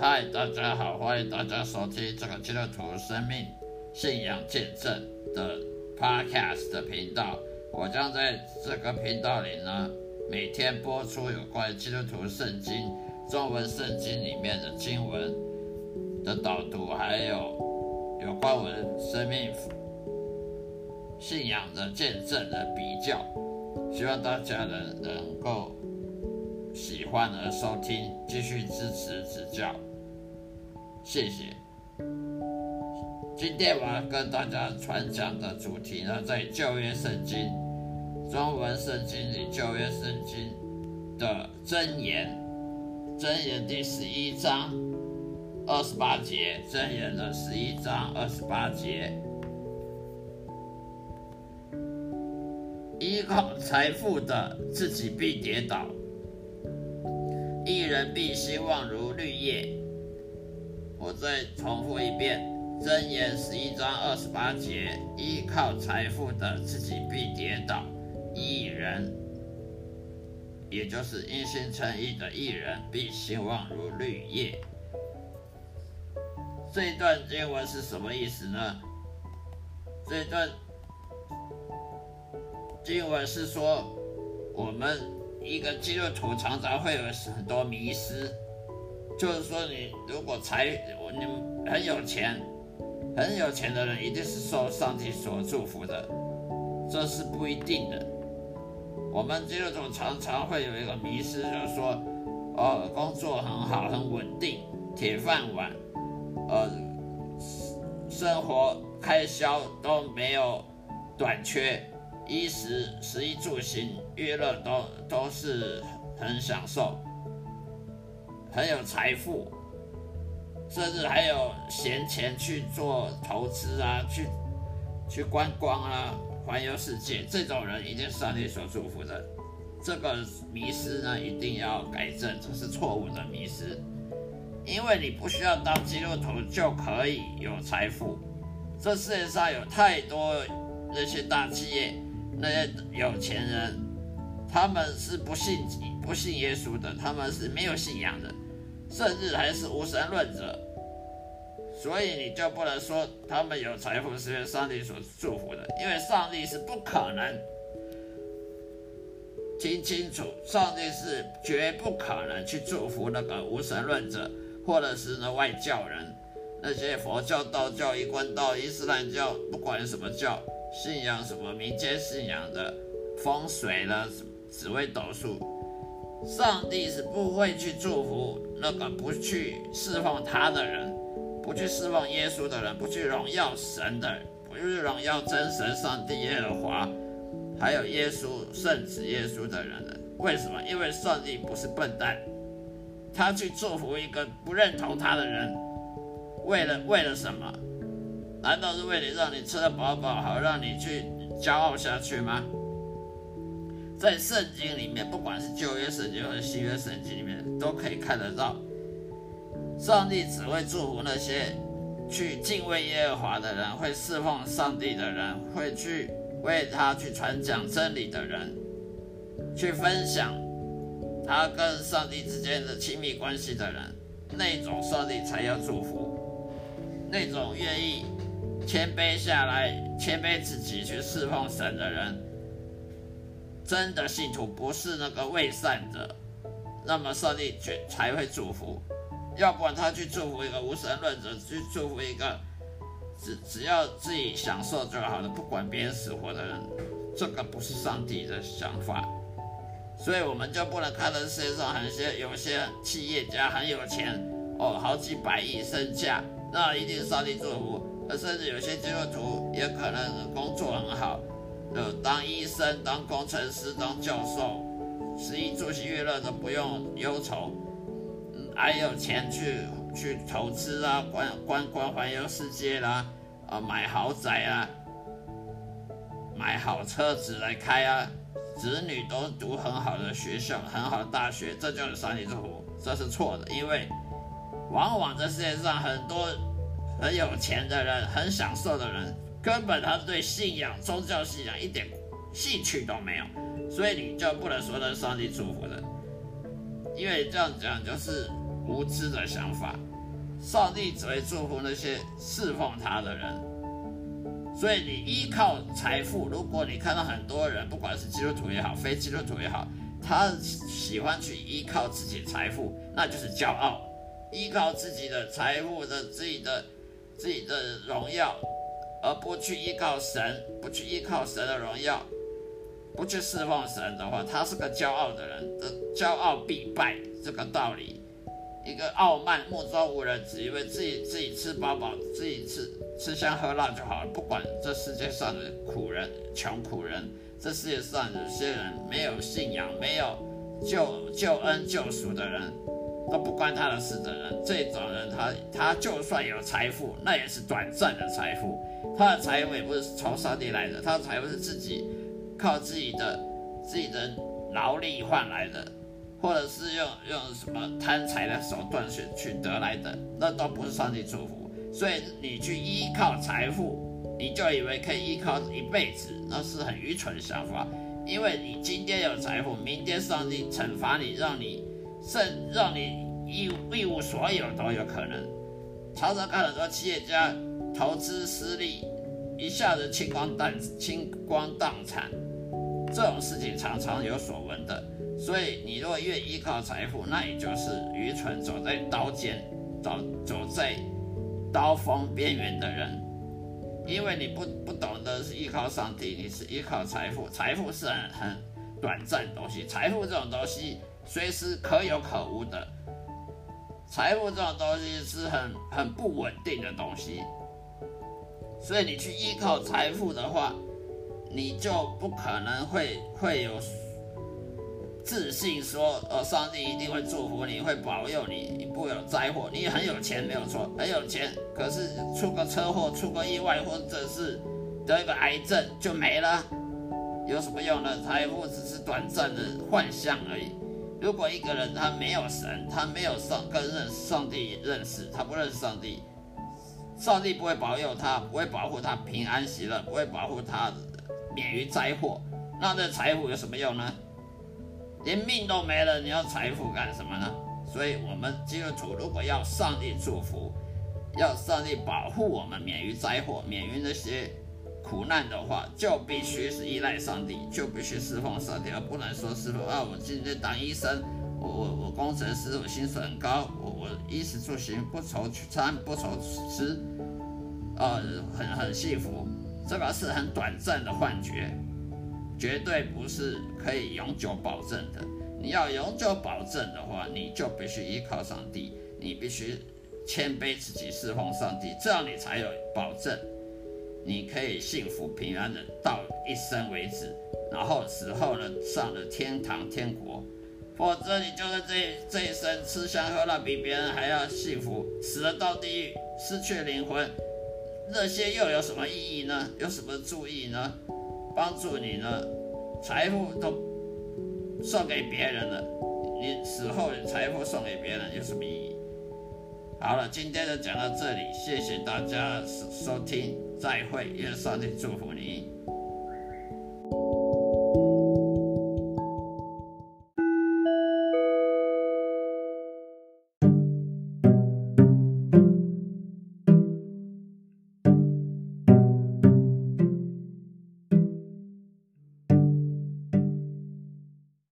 嗨大家好，欢迎大家收听这个基督徒生命信仰见证的 Podcast 的频道。我将在这个频道里呢，每天播出有关基督徒圣经、中文圣经里面的经文的导读，还有有关我的生命信仰的见证的比较。希望大家能能够喜欢而收听，继续支持指教。谢谢。今天我要跟大家传讲的主题呢，在旧约圣经、中文圣经里，旧约圣经的箴言，箴言第十一章二十八节，箴言的十一章二十八节，依靠财富的自己必跌倒，一人必兴旺如绿叶。我再重复一遍，《箴言》十一章二十八节：依靠财富的自己必跌倒，一人，也就是因心诚意的艺人，必兴旺如绿叶。这段经文是什么意思呢？这段经文是说，我们一个基督徒常常会有很多迷失。就是说，你如果财，你很有钱，很有钱的人一定是受上帝所祝福的，这是不一定的。我们基督徒常常会有一个迷失，就是说，哦，工作很好，很稳定，铁饭碗，呃，生活开销都没有短缺，衣食食衣住行娱乐都都是很享受。很有财富，甚至还有闲钱去做投资啊，去去观光啊，环游世界。这种人一定是上帝所祝福的。这个迷失呢，一定要改正，这是错误的迷失。因为你不需要当基督徒就可以有财富。这世界上有太多那些大企业、那些有钱人，他们是不信不信耶稣的，他们是没有信仰的。甚至还是无神论者，所以你就不能说他们有财富是被上帝所祝福的，因为上帝是不可能听清楚，上帝是绝不可能去祝福那个无神论者，或者是那外教人，那些佛教、道教、一贯道、伊斯兰教，不管什么教，信仰什么民间信仰的风水的、紫微斗数。上帝是不会去祝福那个不去侍奉他的人，不去侍奉耶稣的人，不去荣耀神的，不去荣耀真神上帝耶和华，还有耶稣圣子耶稣的人的。为什么？因为上帝不是笨蛋，他去祝福一个不认同他的人，为了为了什么？难道是为了让你吃得饱饱，好让你去骄傲下去吗？在圣经里面，不管是旧约圣经或者新约圣经里面，都可以看得到，上帝只会祝福那些去敬畏耶和华的人，会侍奉上帝的人，会去为他去传讲真理的人，去分享他跟上帝之间的亲密关系的人，那种上帝才要祝福，那种愿意谦卑下来、谦卑自己去侍奉神的人。真的信徒不是那个伪善者，那么上帝却才会祝福。要不然他去祝福一个无神论者，去祝福一个只只要自己享受就好了，不管别人死活的人，这个不是上帝的想法。所以我们就不能看到世界上很些有些企业家很有钱哦，好几百亿身价，那一定上帝祝福。甚至有些基督徒也可能工作很好。呃，当医生、当工程师、当教授，食衣住行娱乐都不用忧愁，还有钱去去投资啊，观观光环游世界啦，啊，买豪宅啊，买好车子来开啊，子女都读很好的学校、很好的大学，这就是上帝祝福，这是错的，因为往往这世界上很多很有钱的人、很享受的人。根本他对信仰、宗教信仰一点兴趣都没有，所以你就不能说那是上帝祝福的，因为这样讲就是无知的想法。上帝只会祝福那些侍奉他的人。所以你依靠财富，如果你看到很多人，不管是基督徒也好，非基督徒也好，他喜欢去依靠自己财富，那就是骄傲，依靠自己的财富的自己的自己的荣耀，而不去依靠神，不去依靠神的荣耀，不去侍奉神的话，他是个骄傲的人，骄傲必败这个道理。一个傲慢、目中无人，只以为自己自己吃饱饱，自己吃吃香喝辣就好了，不管这世界上的苦人、穷苦人，这世界上有些人没有信仰、没有救救恩救赎的人，都不关他的事的人，这种人他他就算有财富，那也是短暂的财富，他的财富也不是从上帝来的，他的财富是自己靠自己的自己的劳力换来的。或者是用用什么贪财的手段去去得来的，那都不是上帝祝福。所以你去依靠财富，你就以为可以依靠一辈子，那是很愚蠢的想法。因为你今天有财富，明天上帝惩罚你，让你甚至让你一一无所有都有可能。常常看很多企业家投资失利，一下子清光淡清光荡产，这种事情常常有所闻的。所以，你若越依靠财富，那也就是愚蠢，走在刀尖，走走在刀锋边缘的人。因为你不不懂得是依靠上帝，你是依靠财富，财富是很很短暂的东西，财富这种东西随时可有可无的，财富这种东西是很很不稳定的东西。所以你去依靠财富的话，你就不可能会会有。自信说：“呃，上帝一定会祝福你，会保佑你，你不有灾祸。你很有钱没有错，很有钱，可是出个车祸、出个意外，或者是得一个癌症就没了，有什么用呢？财富只是短暂的幻象而已。如果一个人他没有神，他没有上跟认上帝认识，他不认识上帝，上帝不会保佑他，不会保护他平安喜乐，不会保护他免于灾祸，那这财富有什么用呢？”连命都没了，你要财富干什么呢？所以，我们基督徒如果要上帝祝福，要上帝保护我们免于灾祸、免于那些苦难的话，就必须是依赖上帝，就必须侍奉上帝，而不能说师傅啊，我今天当医生，我我我工程师，我薪水很高，我我衣食住行不愁穿不愁吃，呃，很很幸福，这个是很短暂的幻觉。绝对不是可以永久保证的。你要永久保证的话，你就必须依靠上帝，你必须谦卑自己侍奉上帝，这样你才有保证，你可以幸福平安的到一生为止，然后死后呢上了天堂天国。否则你就是这这一生吃香喝辣，比别人还要幸福，死了到地狱，失去灵魂，那些又有什么意义呢？有什么注意呢？帮助你呢，财富都送给别人了，你死后财富送给别人有什么意义？好了，今天就讲到这里，谢谢大家收听，再会，愿上帝祝福你。